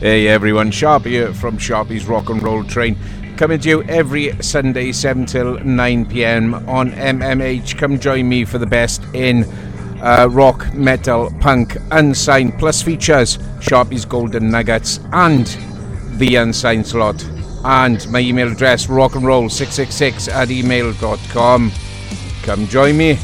Hey everyone, Sharp here from Sharpie's Rock and Roll Train. Coming to you every Sunday, 7 till 9 pm on MMH. Come join me for the best in uh, rock, metal, punk, unsigned, plus features Sharpie's Golden Nuggets and the unsigned slot. And my email address rockandroll666 at email.com. Come join me.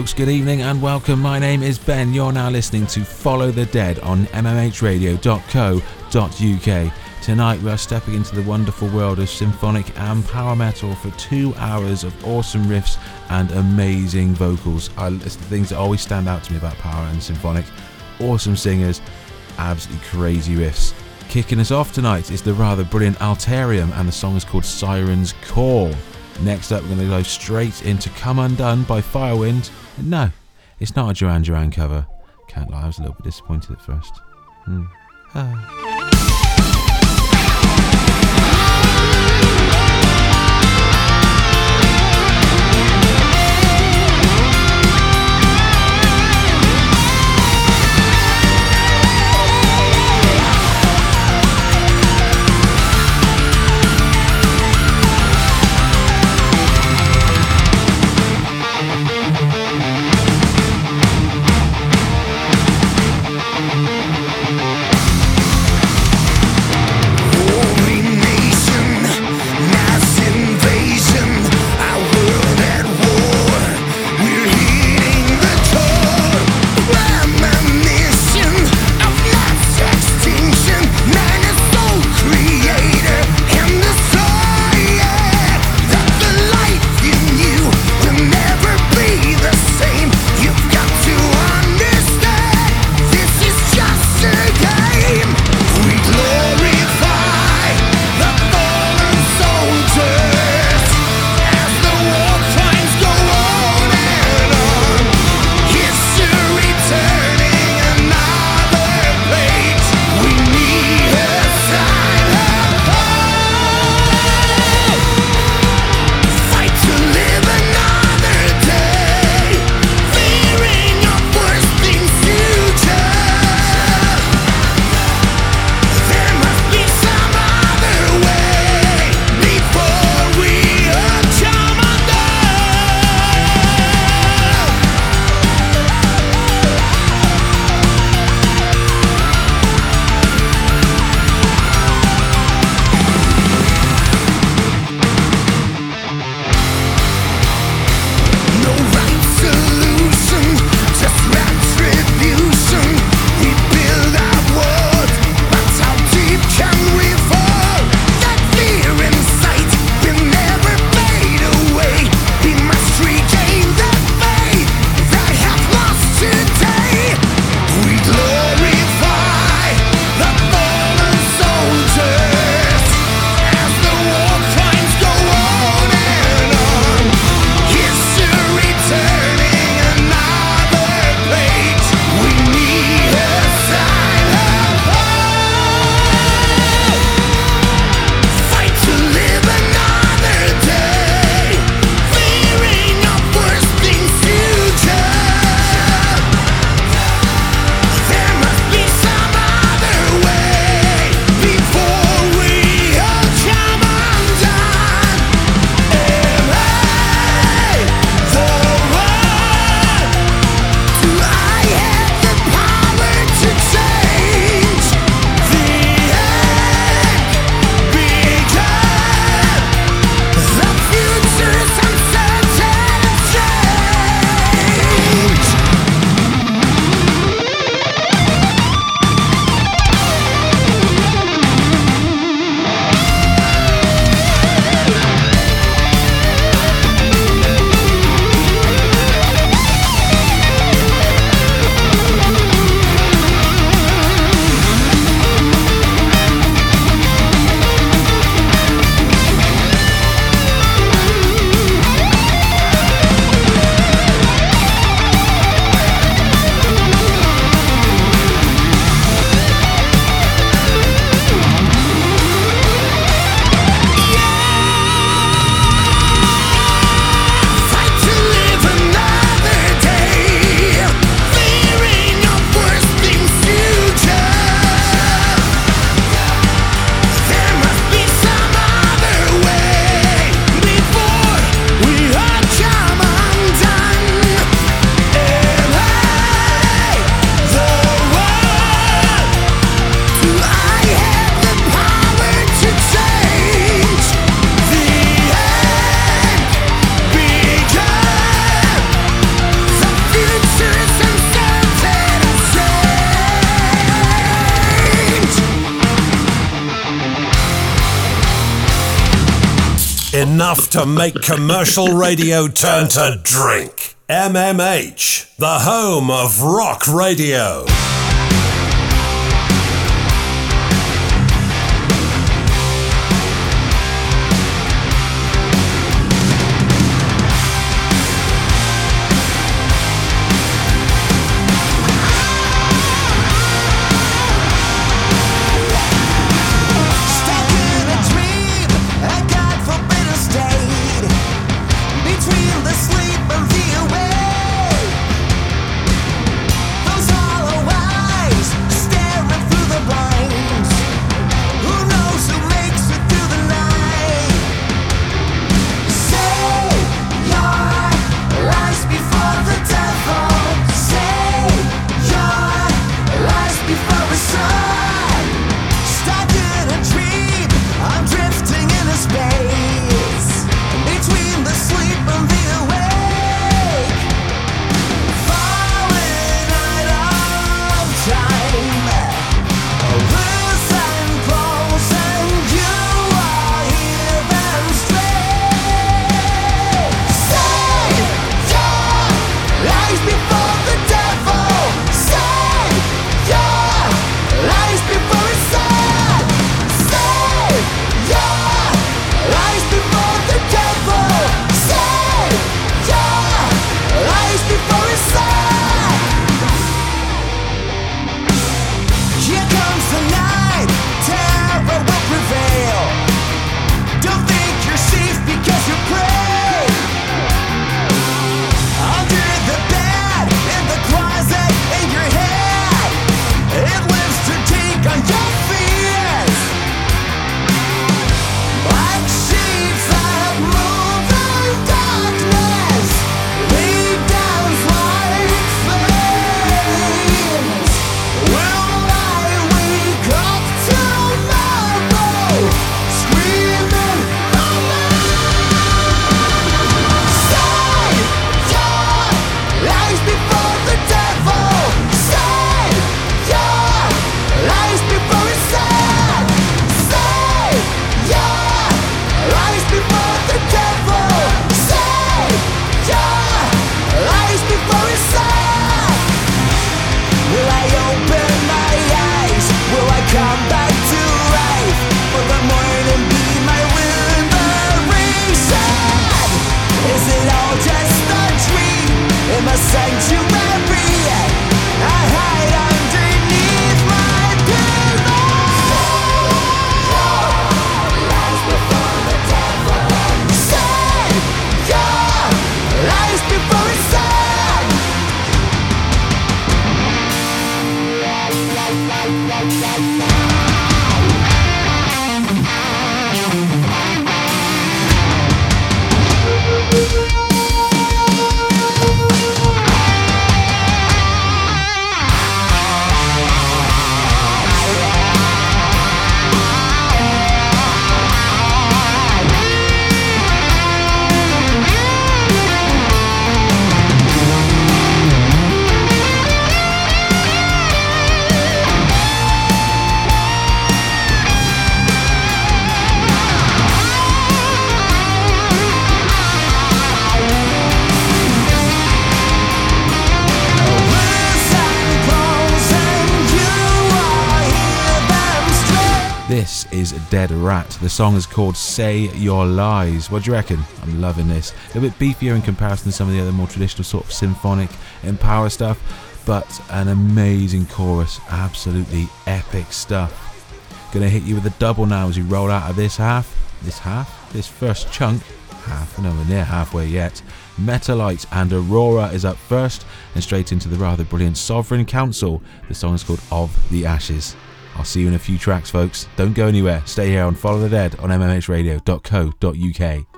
Folks. Good evening and welcome. My name is Ben. You're now listening to Follow the Dead on mmhradio.co.uk. Tonight we are stepping into the wonderful world of symphonic and power metal for two hours of awesome riffs and amazing vocals. I, it's the things that always stand out to me about power and symphonic. Awesome singers, absolutely crazy riffs. Kicking us off tonight is the rather brilliant Alterium, and the song is called Siren's Call. Next up, we're going to go straight into Come Undone by Firewind, no, it's not a Duran Duran cover. Can't lie, I was a little bit disappointed at first. Ah. Enough to make commercial radio turn to drink. MMH, the home of rock radio. The song is called Say Your Lies. What do you reckon? I'm loving this. A bit beefier in comparison to some of the other more traditional sort of symphonic and power stuff, but an amazing chorus. Absolutely epic stuff. Gonna hit you with a double now as you roll out of this half. This half? This first chunk. Half, nowhere near halfway yet. Metalite and Aurora is up first, and straight into the rather brilliant Sovereign Council. The song is called Of the Ashes. I'll see you in a few tracks, folks. Don't go anywhere. Stay here on Follow the Dead on mmhradio.co.uk.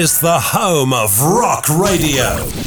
is the home of rock radio.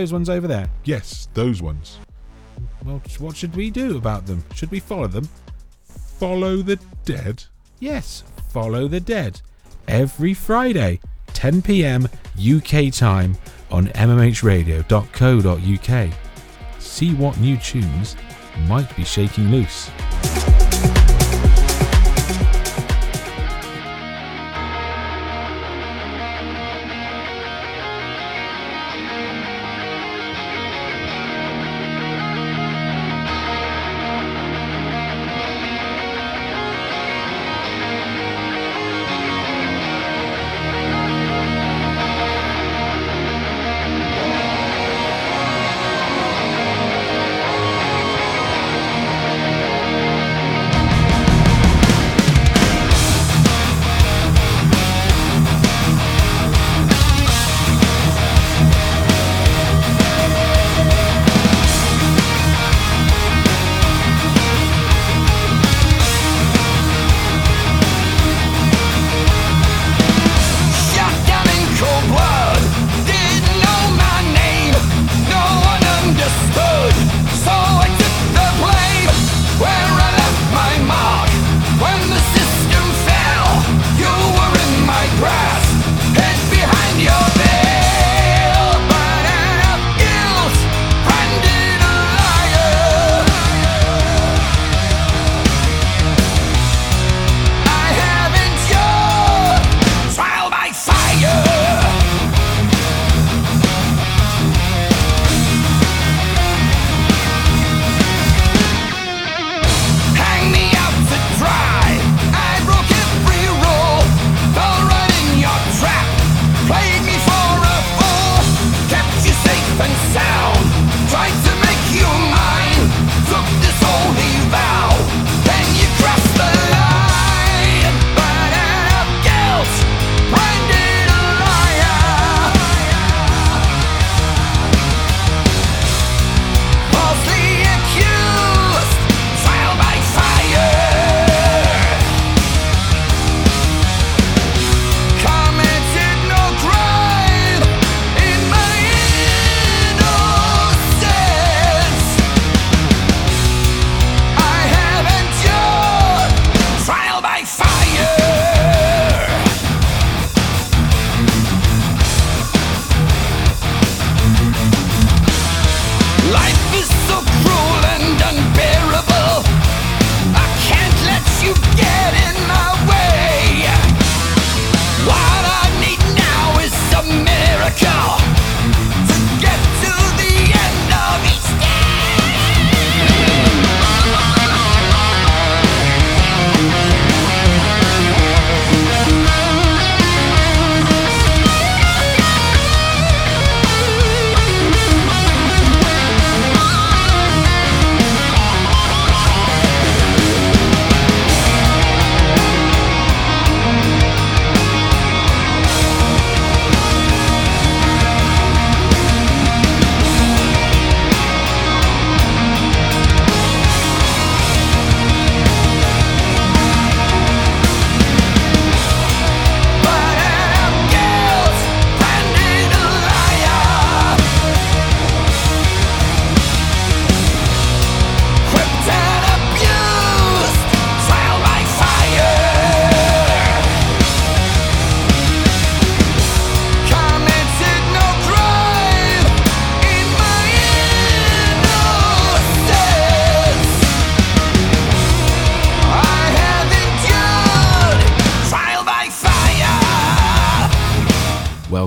those ones over there? Yes, those ones. Well, what should we do about them? Should we follow them? Follow the dead? Yes, follow the dead. Every Friday, 10 pm UK time on mmhradio.co.uk. See what new tunes might be shaking loose.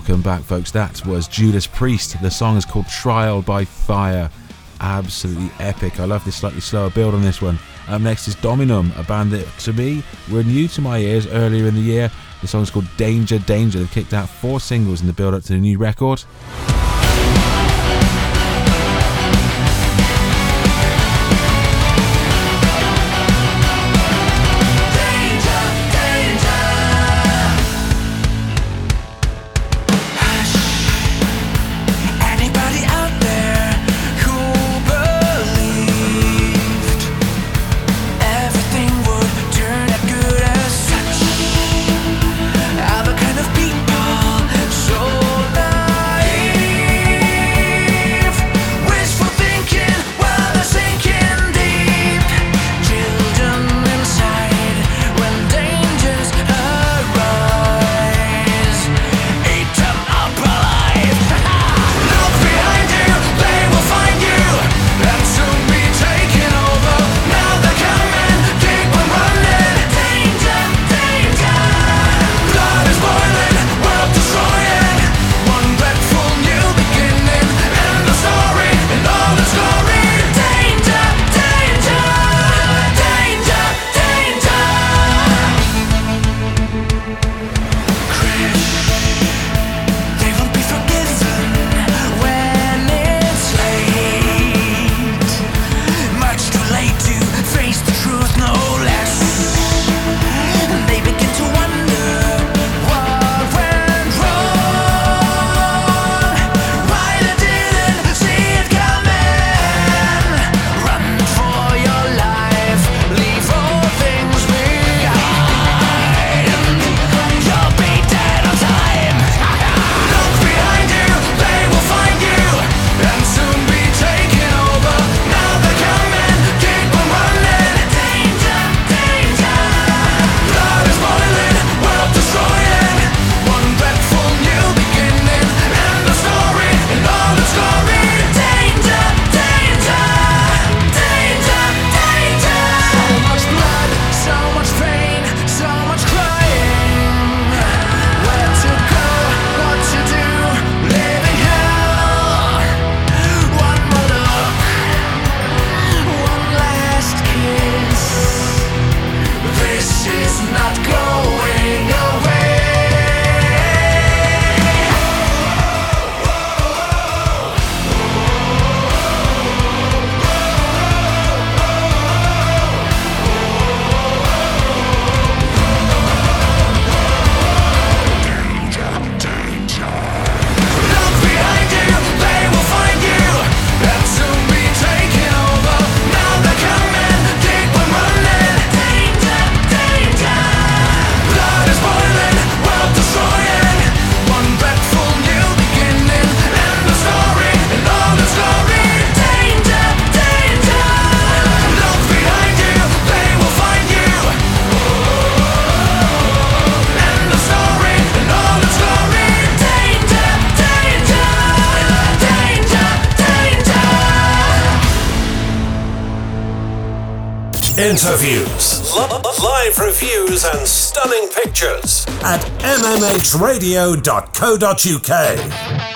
Welcome back, folks. That was Judas Priest. The song is called Trial by Fire. Absolutely epic. I love this slightly slower build on this one. Up next is Dominum, a band that to me were new to my ears earlier in the year. The song is called Danger Danger. They've kicked out four singles in the build up to the new record. interviews, live reviews, and stunning pictures at mmhradio.co.uk.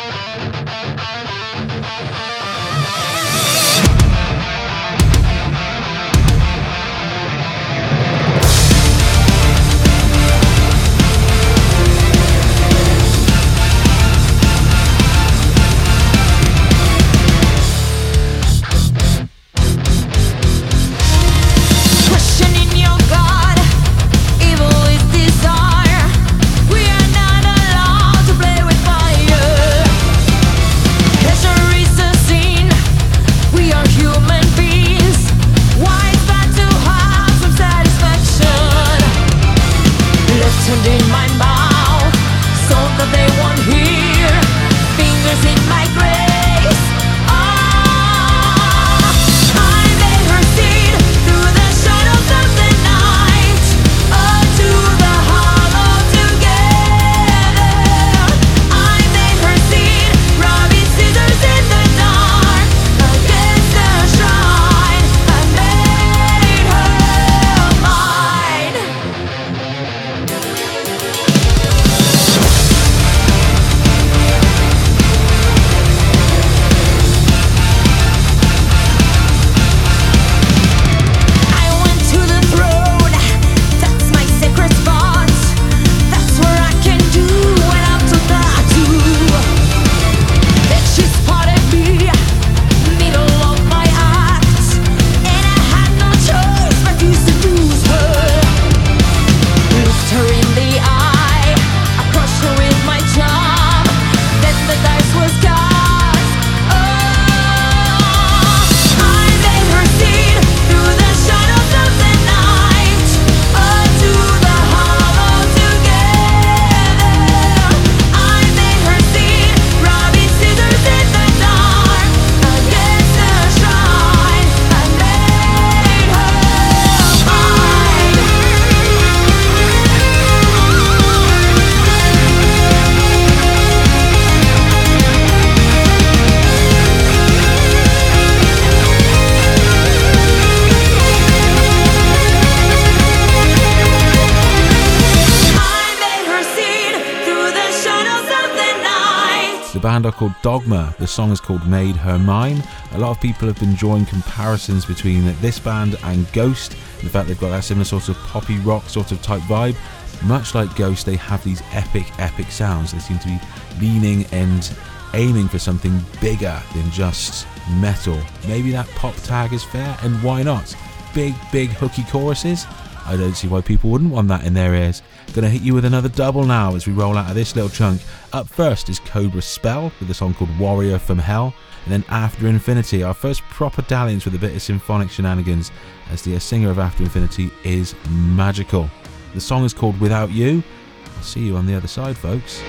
The song is called Made Her Mine. A lot of people have been drawing comparisons between this band and Ghost. In fact, they've got that similar sort of poppy rock sort of type vibe. Much like Ghost, they have these epic, epic sounds. They seem to be leaning and aiming for something bigger than just metal. Maybe that pop tag is fair, and why not? Big, big hooky choruses. I don't see why people wouldn't want that in their ears. Gonna hit you with another double now as we roll out of this little chunk. Up first is Cobra Spell with a song called Warrior from Hell, and then After Infinity, our first proper dalliance with a bit of symphonic shenanigans, as the singer of After Infinity is magical. The song is called Without You. I'll see you on the other side, folks.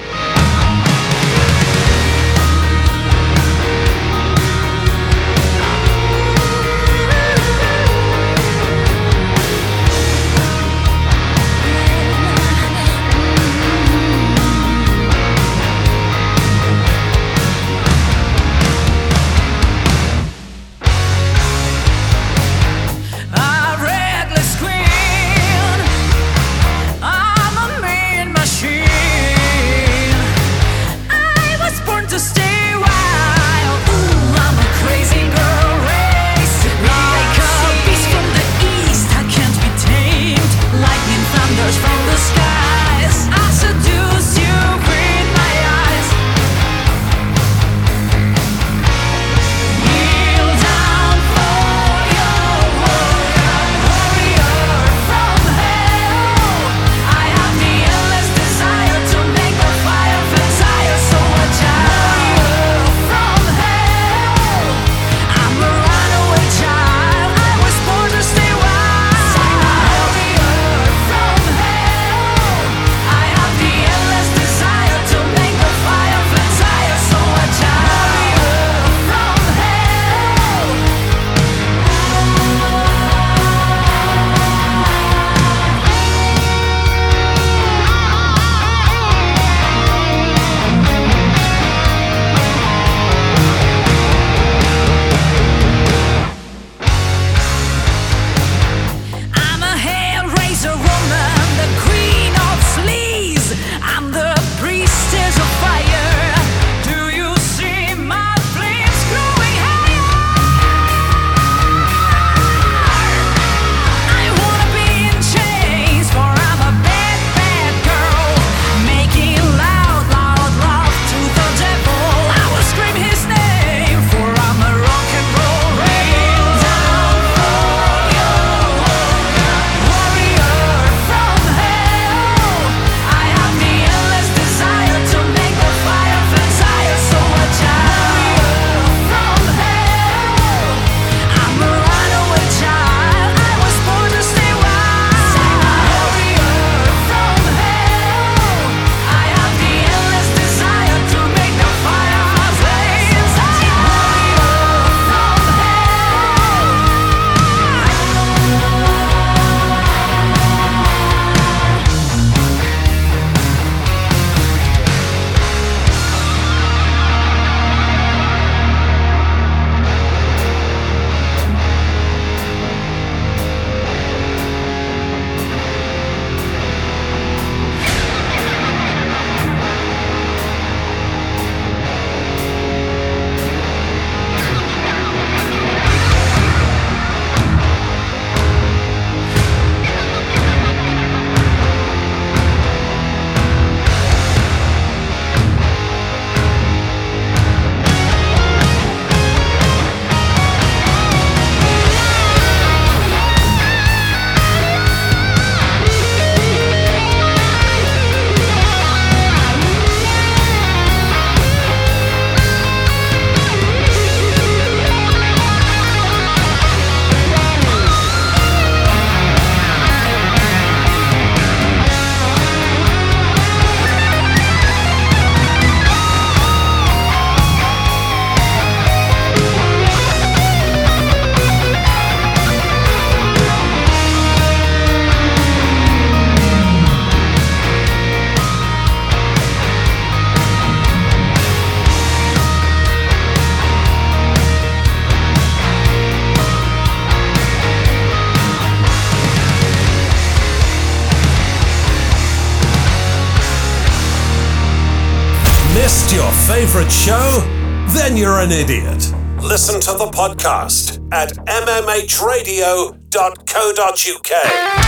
favorite show? Then you're an idiot. Listen to the podcast at mmhradio.co.uk.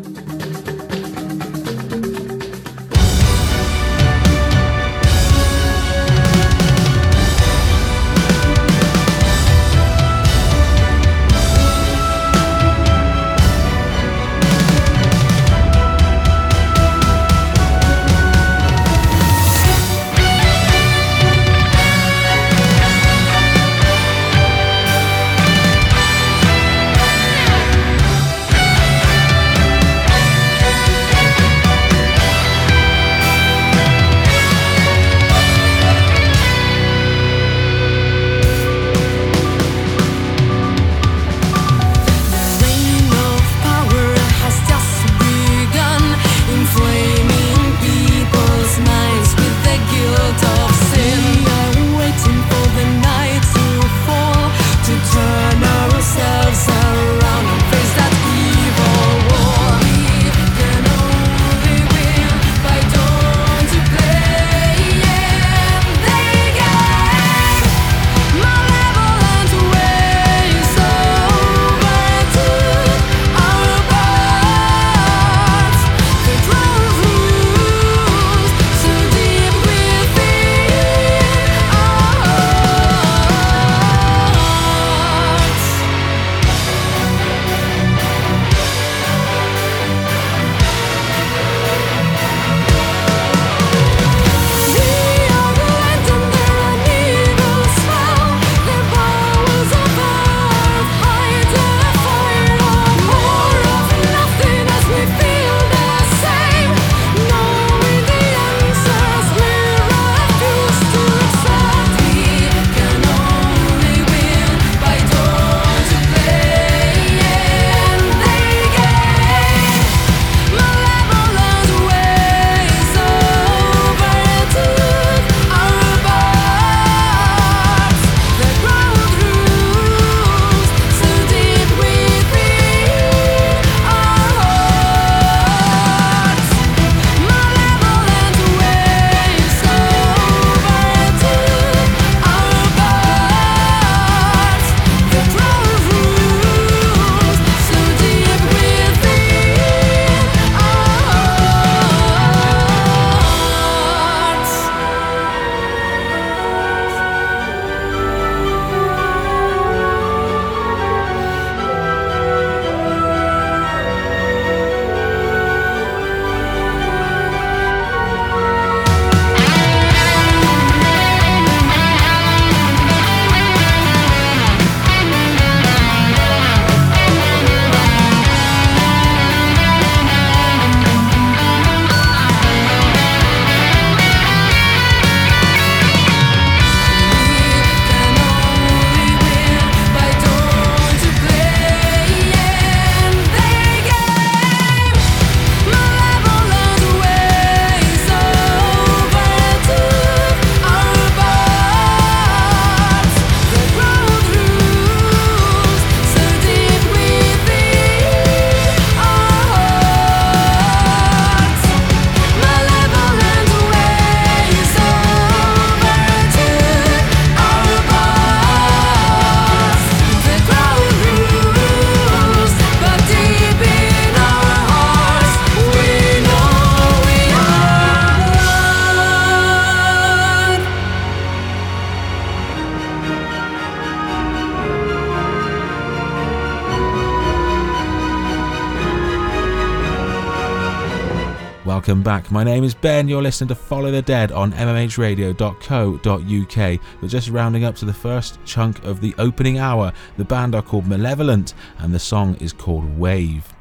Welcome back. My name is Ben. You're listening to Follow the Dead on mmhradio.co.uk. We're just rounding up to the first chunk of the opening hour. The band are called Malevolent, and the song is called Wave.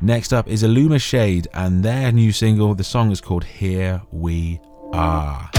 Next up is Illumishade, and their new single, the song is called Here We Are.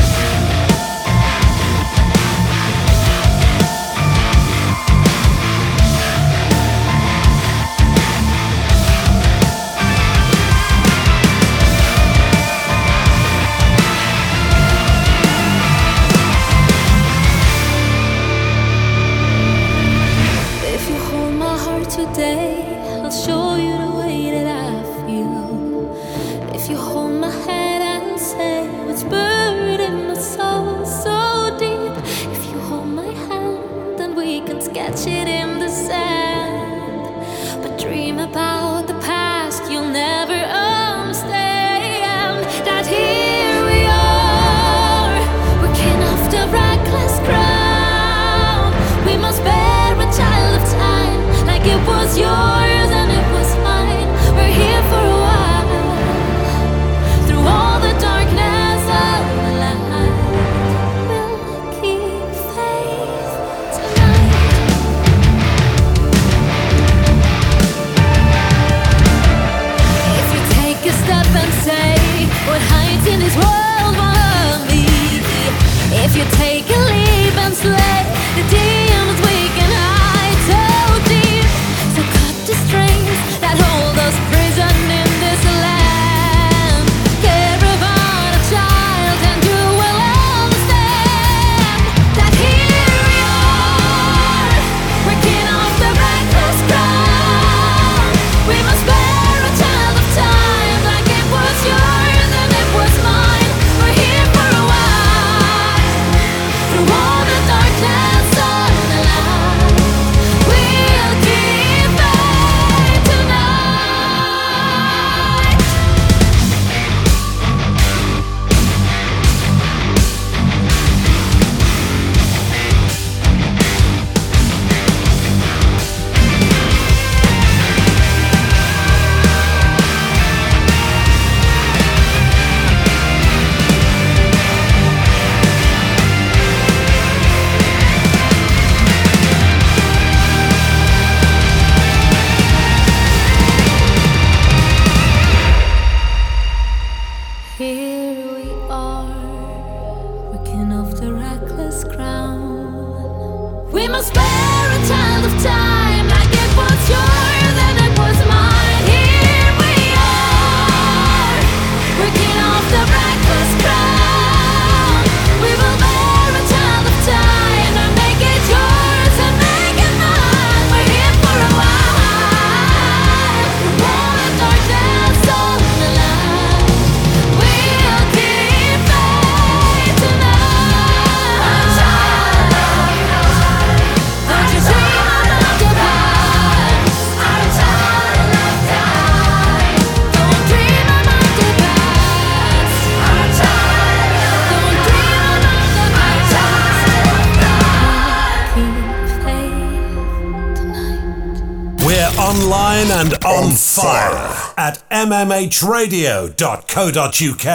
bhradio.co.uk.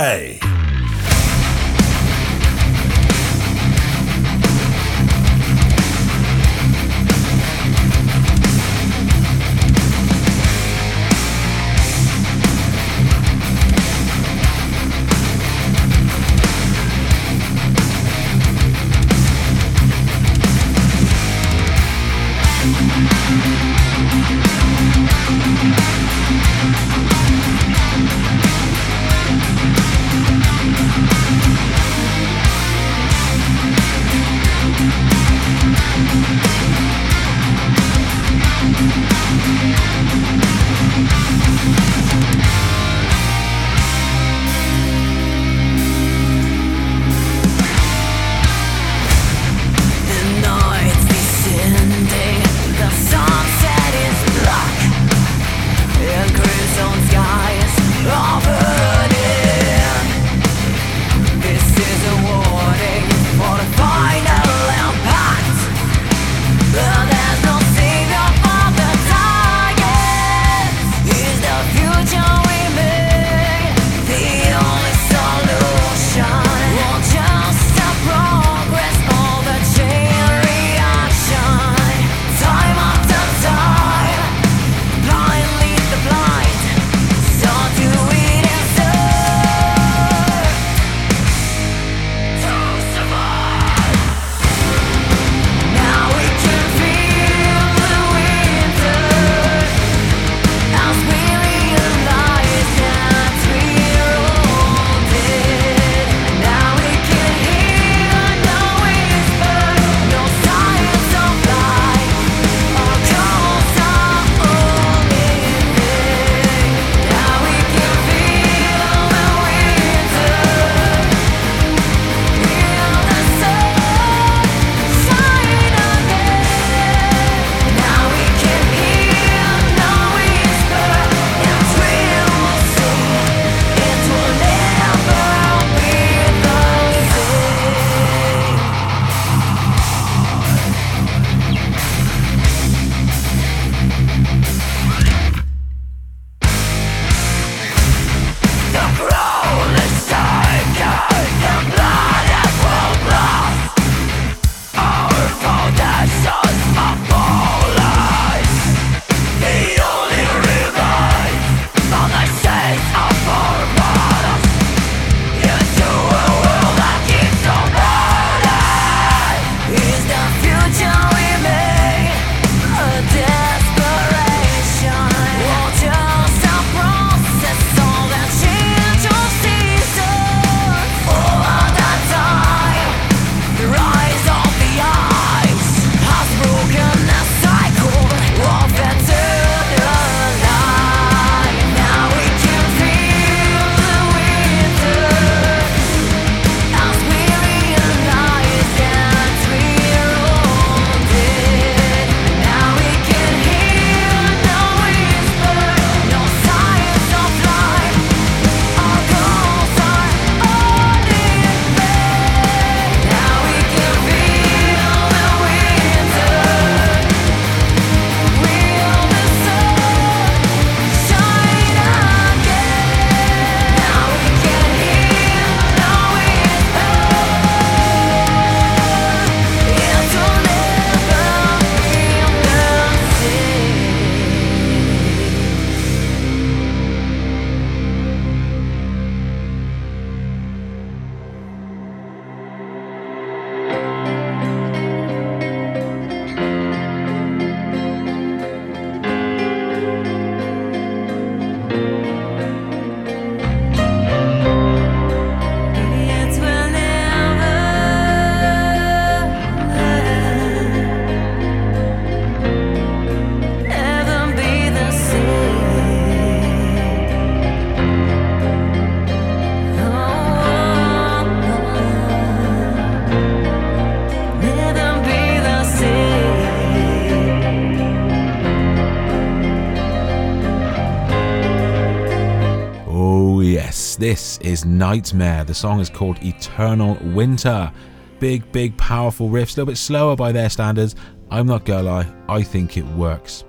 is Nightmare. The song is called Eternal Winter. Big, big, powerful riffs, a little bit slower by their standards. I'm not gonna lie, I think it works.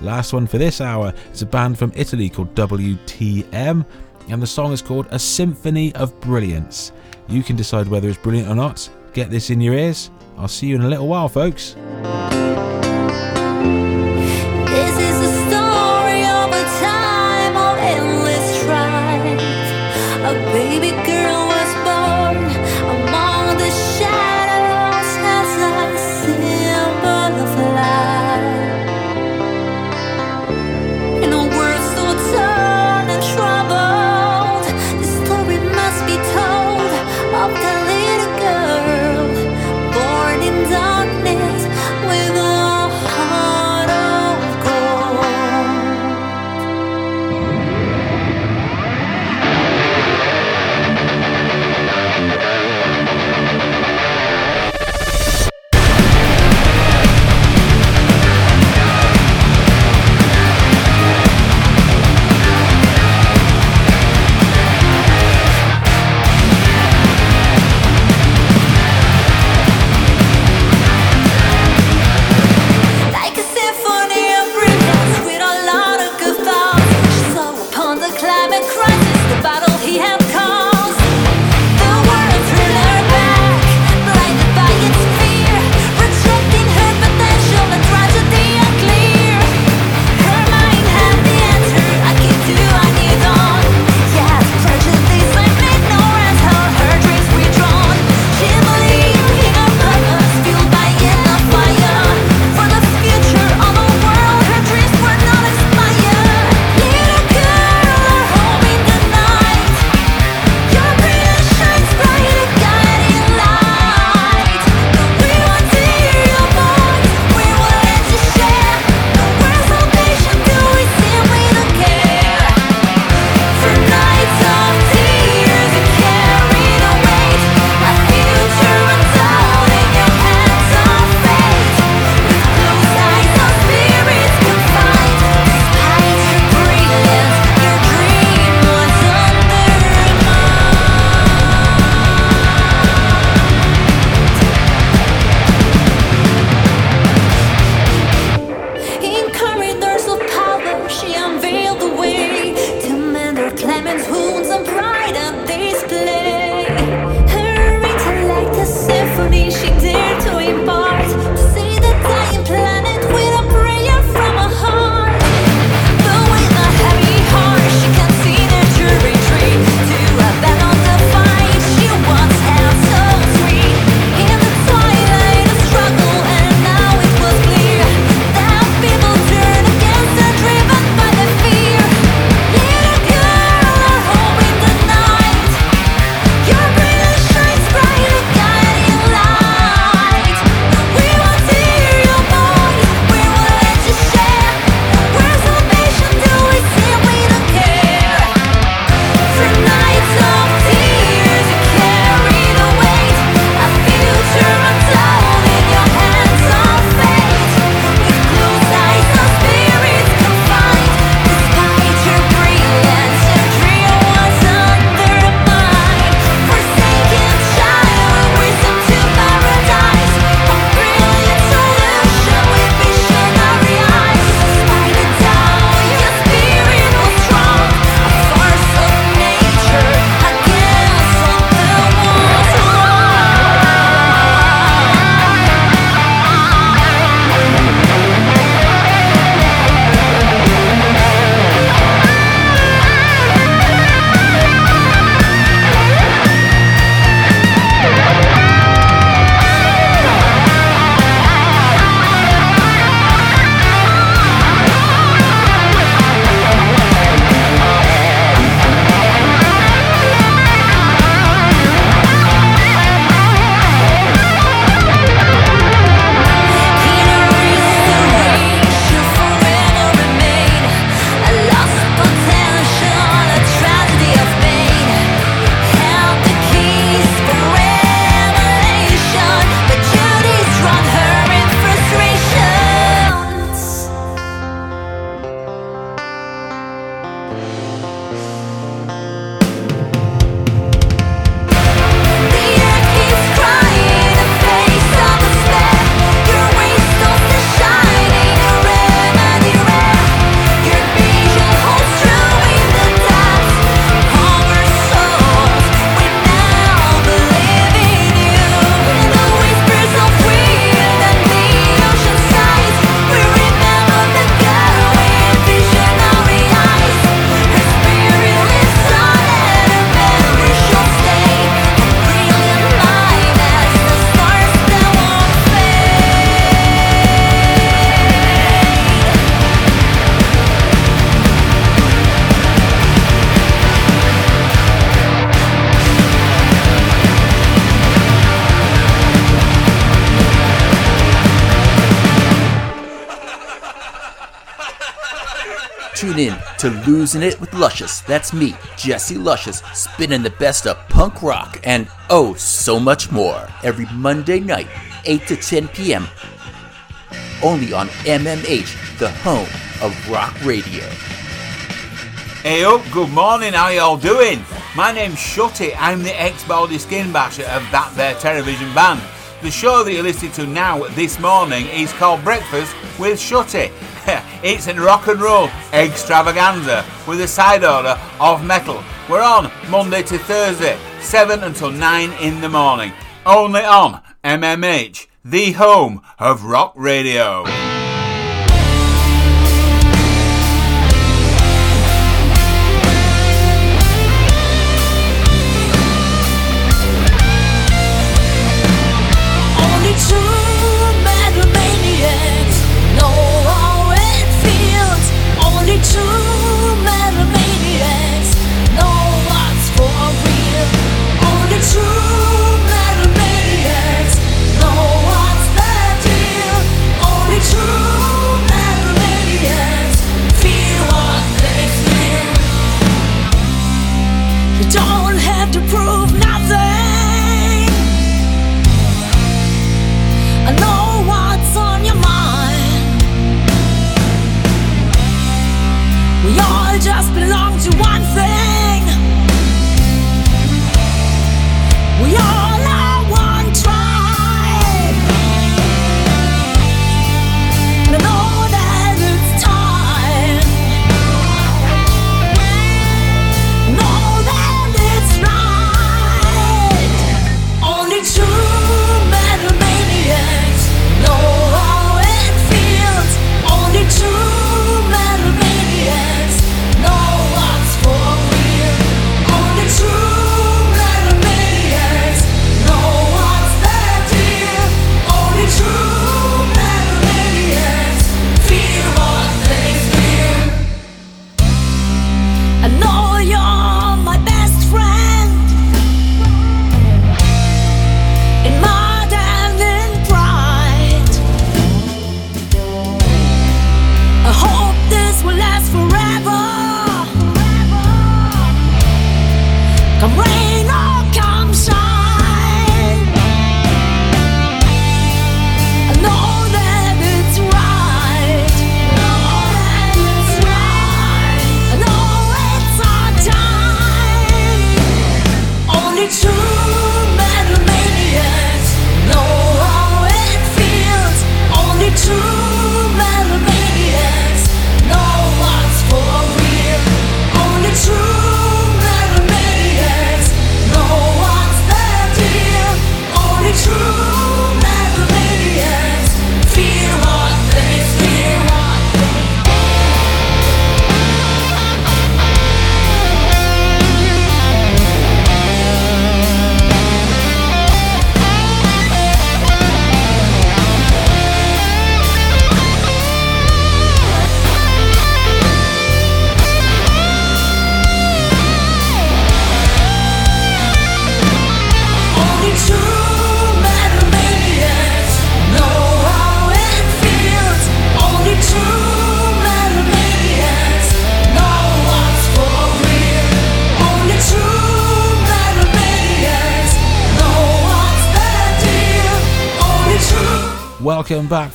Last one for this hour is a band from Italy called WTM, and the song is called A Symphony of Brilliance. You can decide whether it's brilliant or not. Get this in your ears. I'll see you in a little while, folks. Baby Losing It with Luscious. That's me, Jesse Luscious, spinning the best of punk rock and oh, so much more every Monday night, 8 to 10 p.m. Only on MMH, the home of rock radio. Hey up, good morning, how y'all doing? My name's Shutty, I'm the ex-Baldy Skin Basher of that there television band. The show that you're listening to now this morning is called Breakfast with Shutty. it's in rock and roll extravaganza with a side order of metal. We're on Monday to Thursday, 7 until 9 in the morning. Only on MMH, the home of rock radio.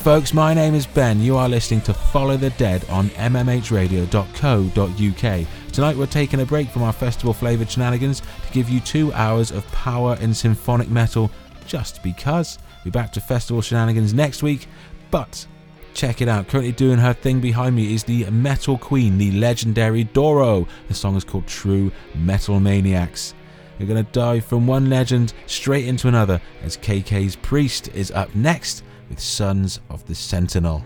Folks. My name is Ben. You are listening to Follow the Dead on mmhradio.co.uk. Tonight, we're taking a break from our festival flavoured shenanigans to give you two hours of power and symphonic metal just because. We're back to festival shenanigans next week, but check it out. Currently doing her thing behind me is the metal queen, the legendary Doro. The song is called True Metal Maniacs. We're going to dive from one legend straight into another as KK's Priest is up next with Sons of the Sentinel.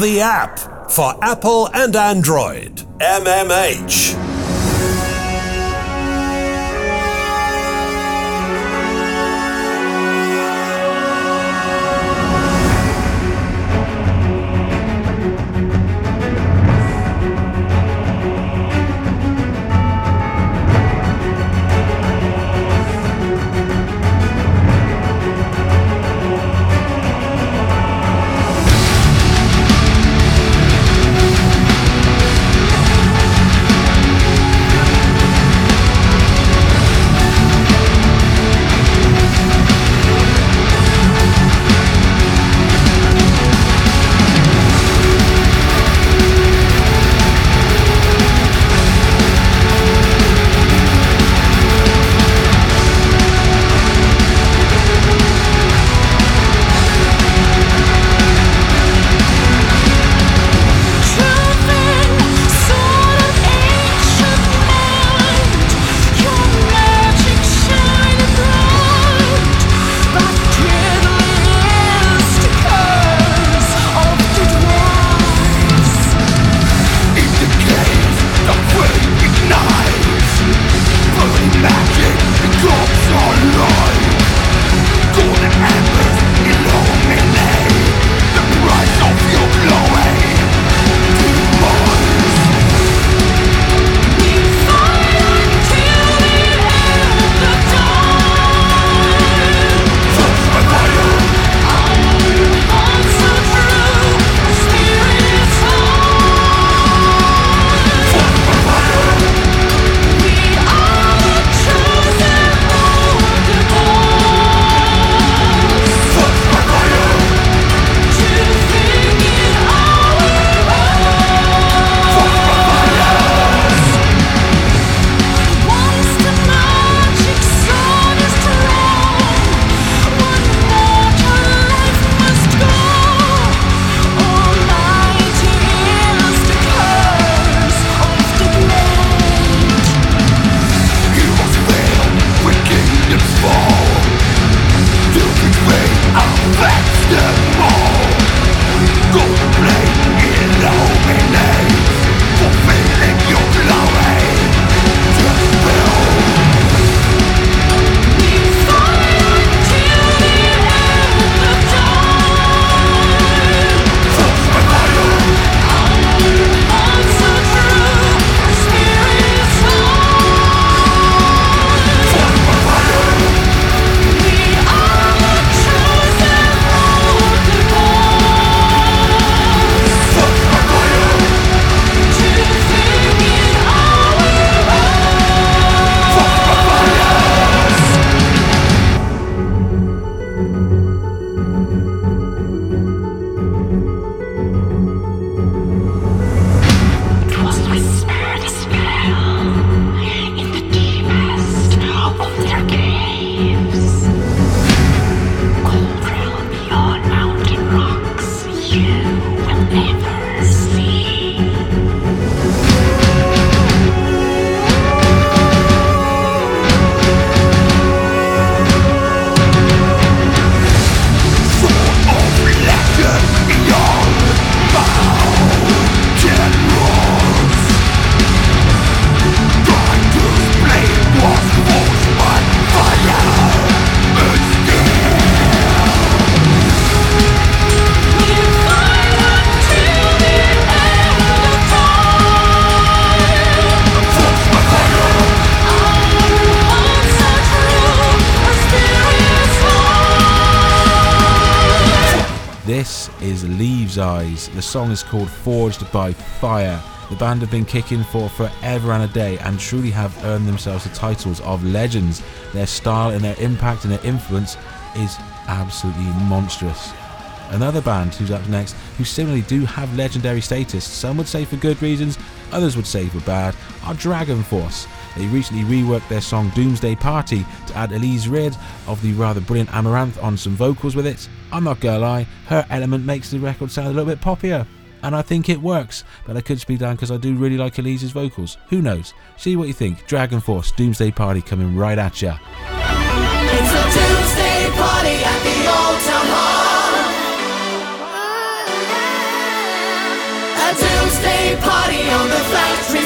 The app for Apple and Android. MMH. The song is called Forged by Fire. The band have been kicking for forever and a day and truly have earned themselves the titles of legends. Their style and their impact and their influence is absolutely monstrous. Another band who's up next, who similarly do have legendary status, some would say for good reasons, others would say for bad, are DragonForce. They recently reworked their song Doomsday Party to add Elize Ryd of the rather brilliant Amaranthe on some vocals with it. I'm not gonna lie, her element makes the record sound a little bit poppier. And I think it works, but I could speed down because I do really like Elize's vocals. Who knows? See what you think. DragonForce, Doomsday Party coming right at ya. It's a Doomsday Party at the Old Town Hall. A Doomsday Party on the factory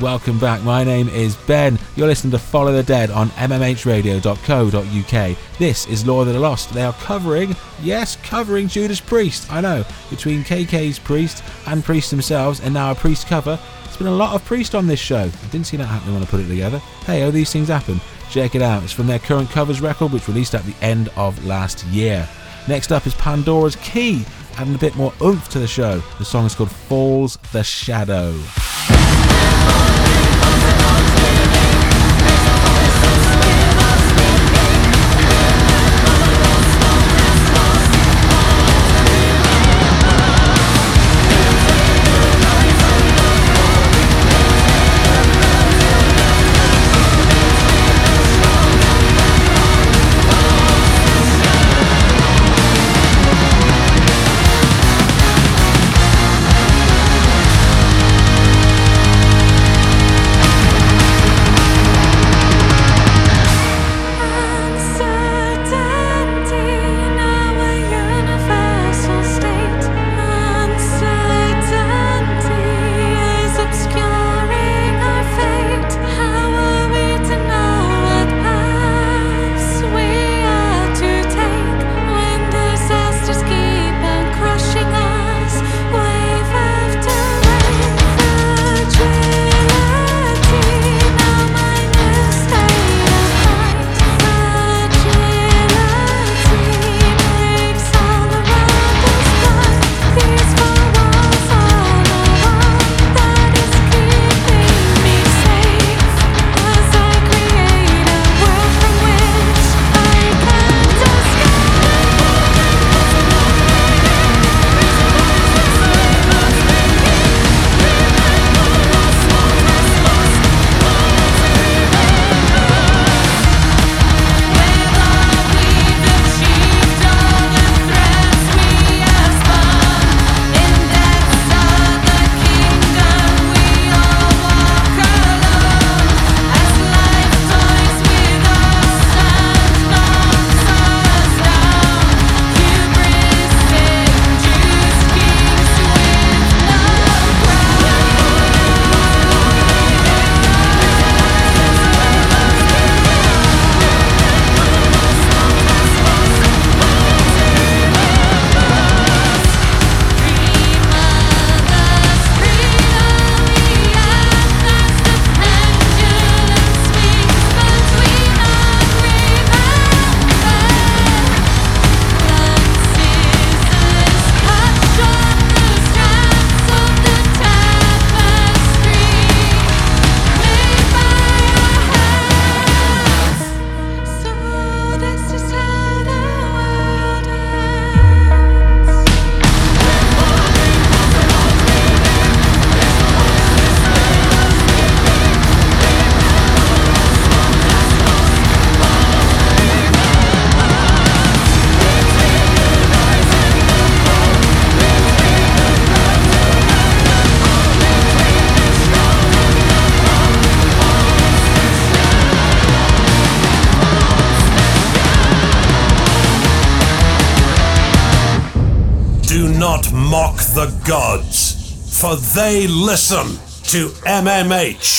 Welcome back. My name is Ben. You're listening to Follow the Dead on mmhradio.co.uk. This is Lord of the Lost. They are covering, yes, covering Judas Priest. I know, between KK's Priest and Priest themselves, and now a Priest cover. It's been a lot of Priest on this show. I didn't see that happening when I put it together. Hey, oh, these things happen. Check it out. It's from their current covers record, which released at the end of last year. Next up is Pandora's Key, adding a bit more oomph to the show. The song is called Falls the Shadow. They listen to MMH.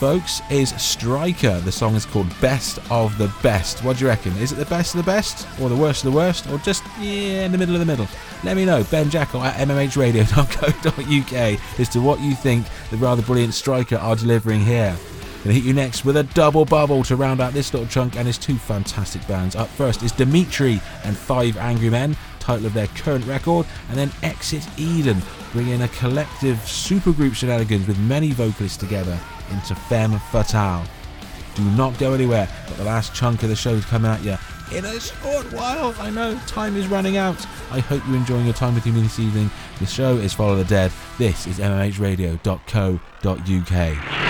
folks, is Striker. The song is called Best of the Best. What do you reckon? Is it the best of the best, or the worst of the worst, or just yeah, in the middle of the middle? Let me know. Ben Jekyll at mmhradio.co.uk as to what you think the rather brilliant Striker are delivering here. Gonna hit you next with a double bubble to round out this little chunk and his two fantastic bands. Up first is Dymytry and Five Angry Men, title of their current record, and then Exit Eden, bringing a collective supergroup shenanigans with many vocalists together into Femme Fatale. Do not go anywhere, but the last chunk of the show is coming at you in a short while. I know time is running out. I hope you're enjoying your time with me this evening. The show is Follow the Dead. This is MMHradio.co.uk.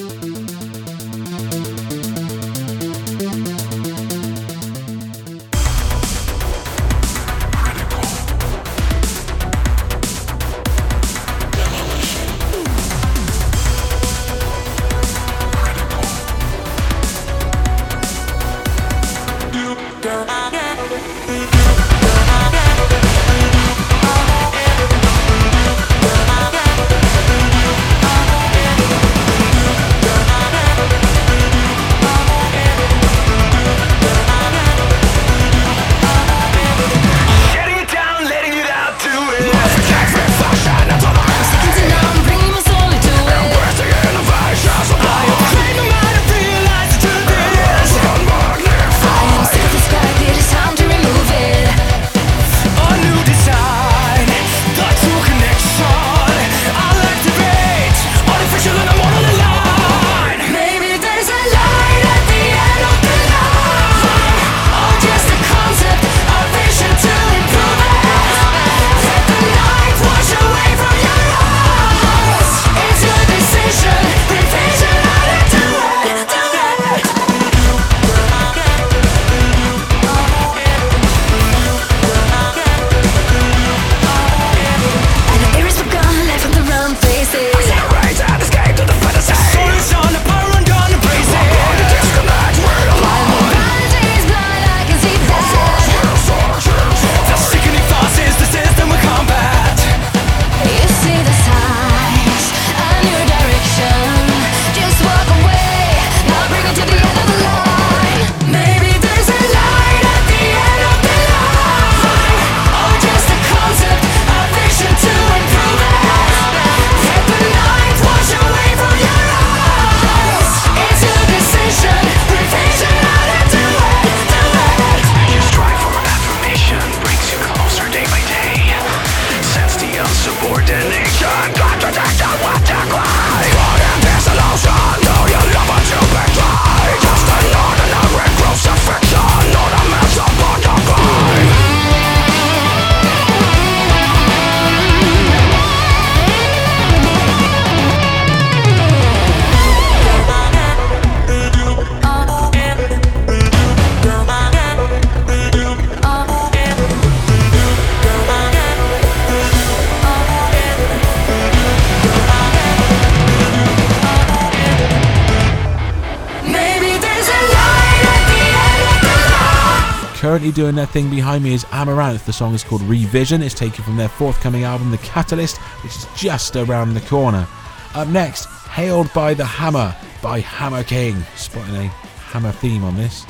doing their thing behind me is Amaranthe. The song is called Revision. It's taken from their forthcoming album, The Catalyst, which is just around the corner. Up next, Hailed by the Hammer by Hammer King. Spotting a hammer theme on this.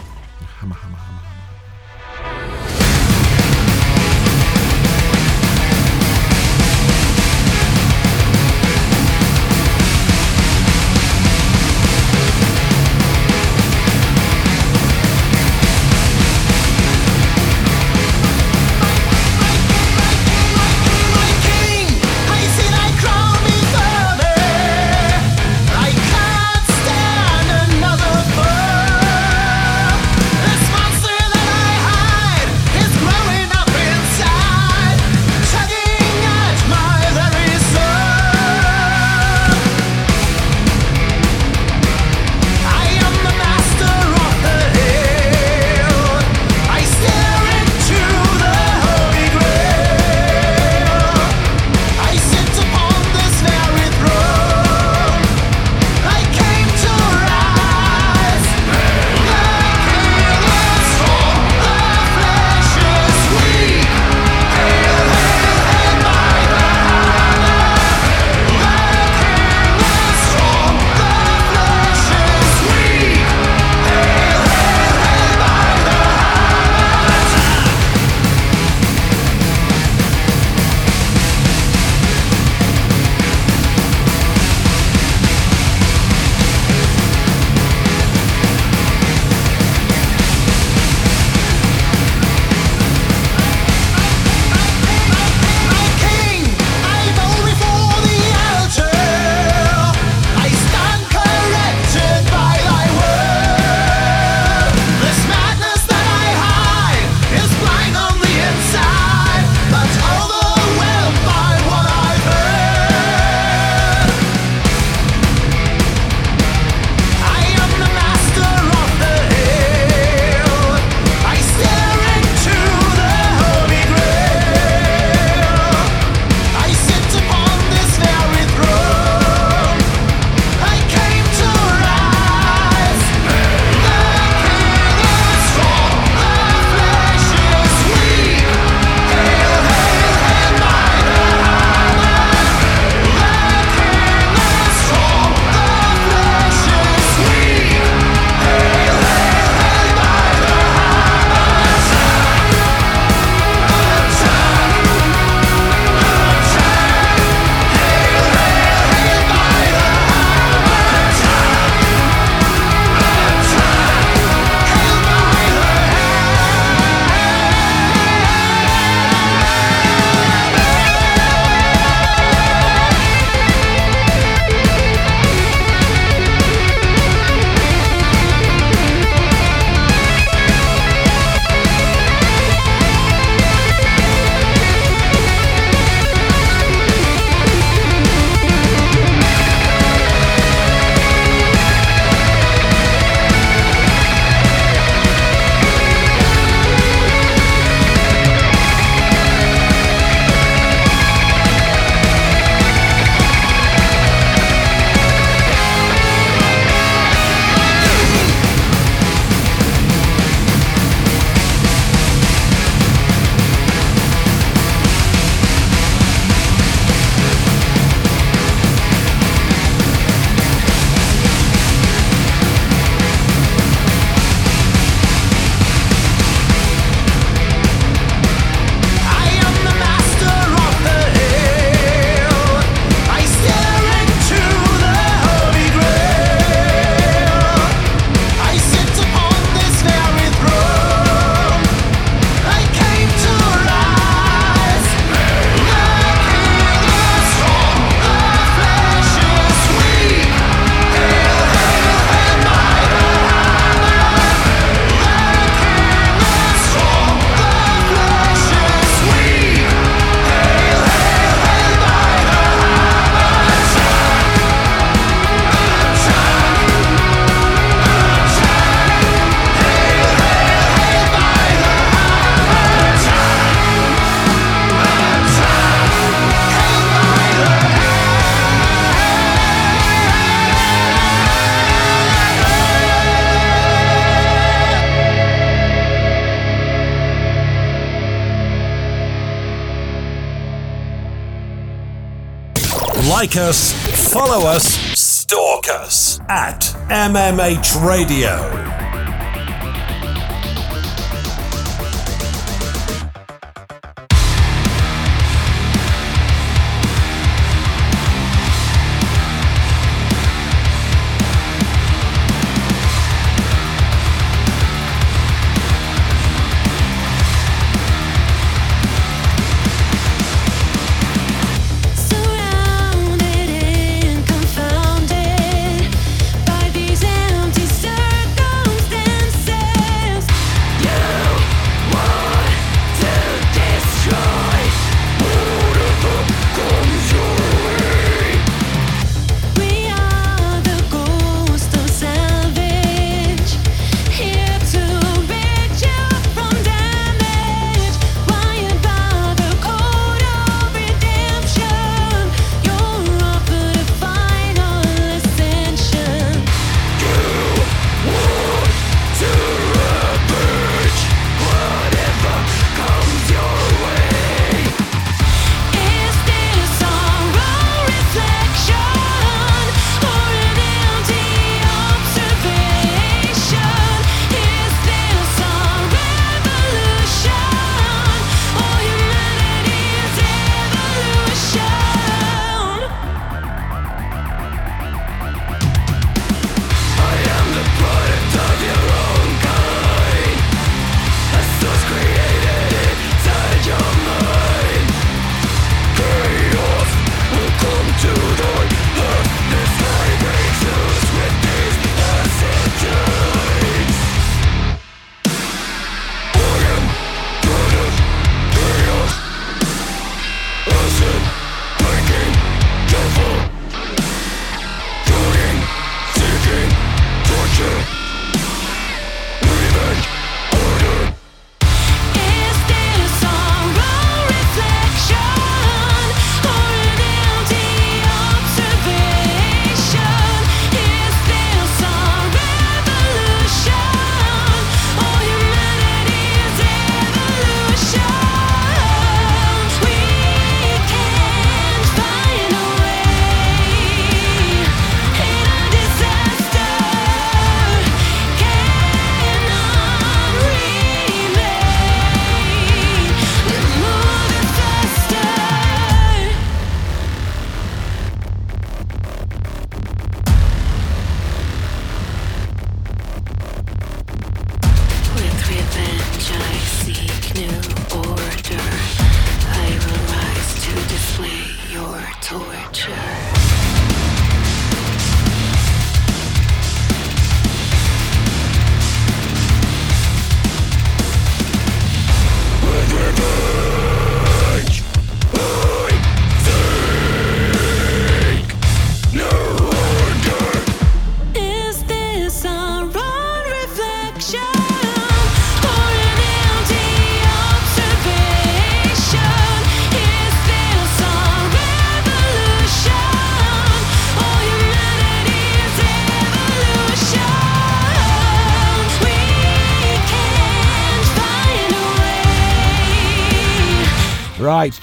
Like us, follow us, stalk us at MMH Radio.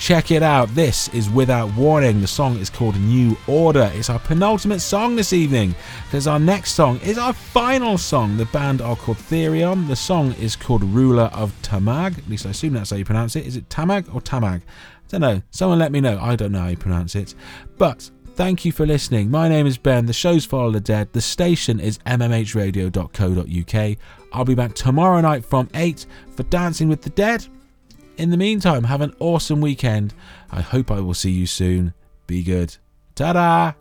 Check it out. This is Without Warning. The song is called New Order. It's our penultimate song this evening because our next song is our final song. The band are called Therion. The song is called Ruler of Tamag. At least I assume that's how you pronounce it. Is it Tamag or Tamag? I don't know. Someone let me know. I don't know how you pronounce it. But thank you for listening. My name is Ben. The show's Follow the Dead. The station is mmhradio.co.uk. I'll be back tomorrow night from 8 for Dancing with the Dead. In the meantime, have an awesome weekend. I hope I will see you soon. Be good. Ta da!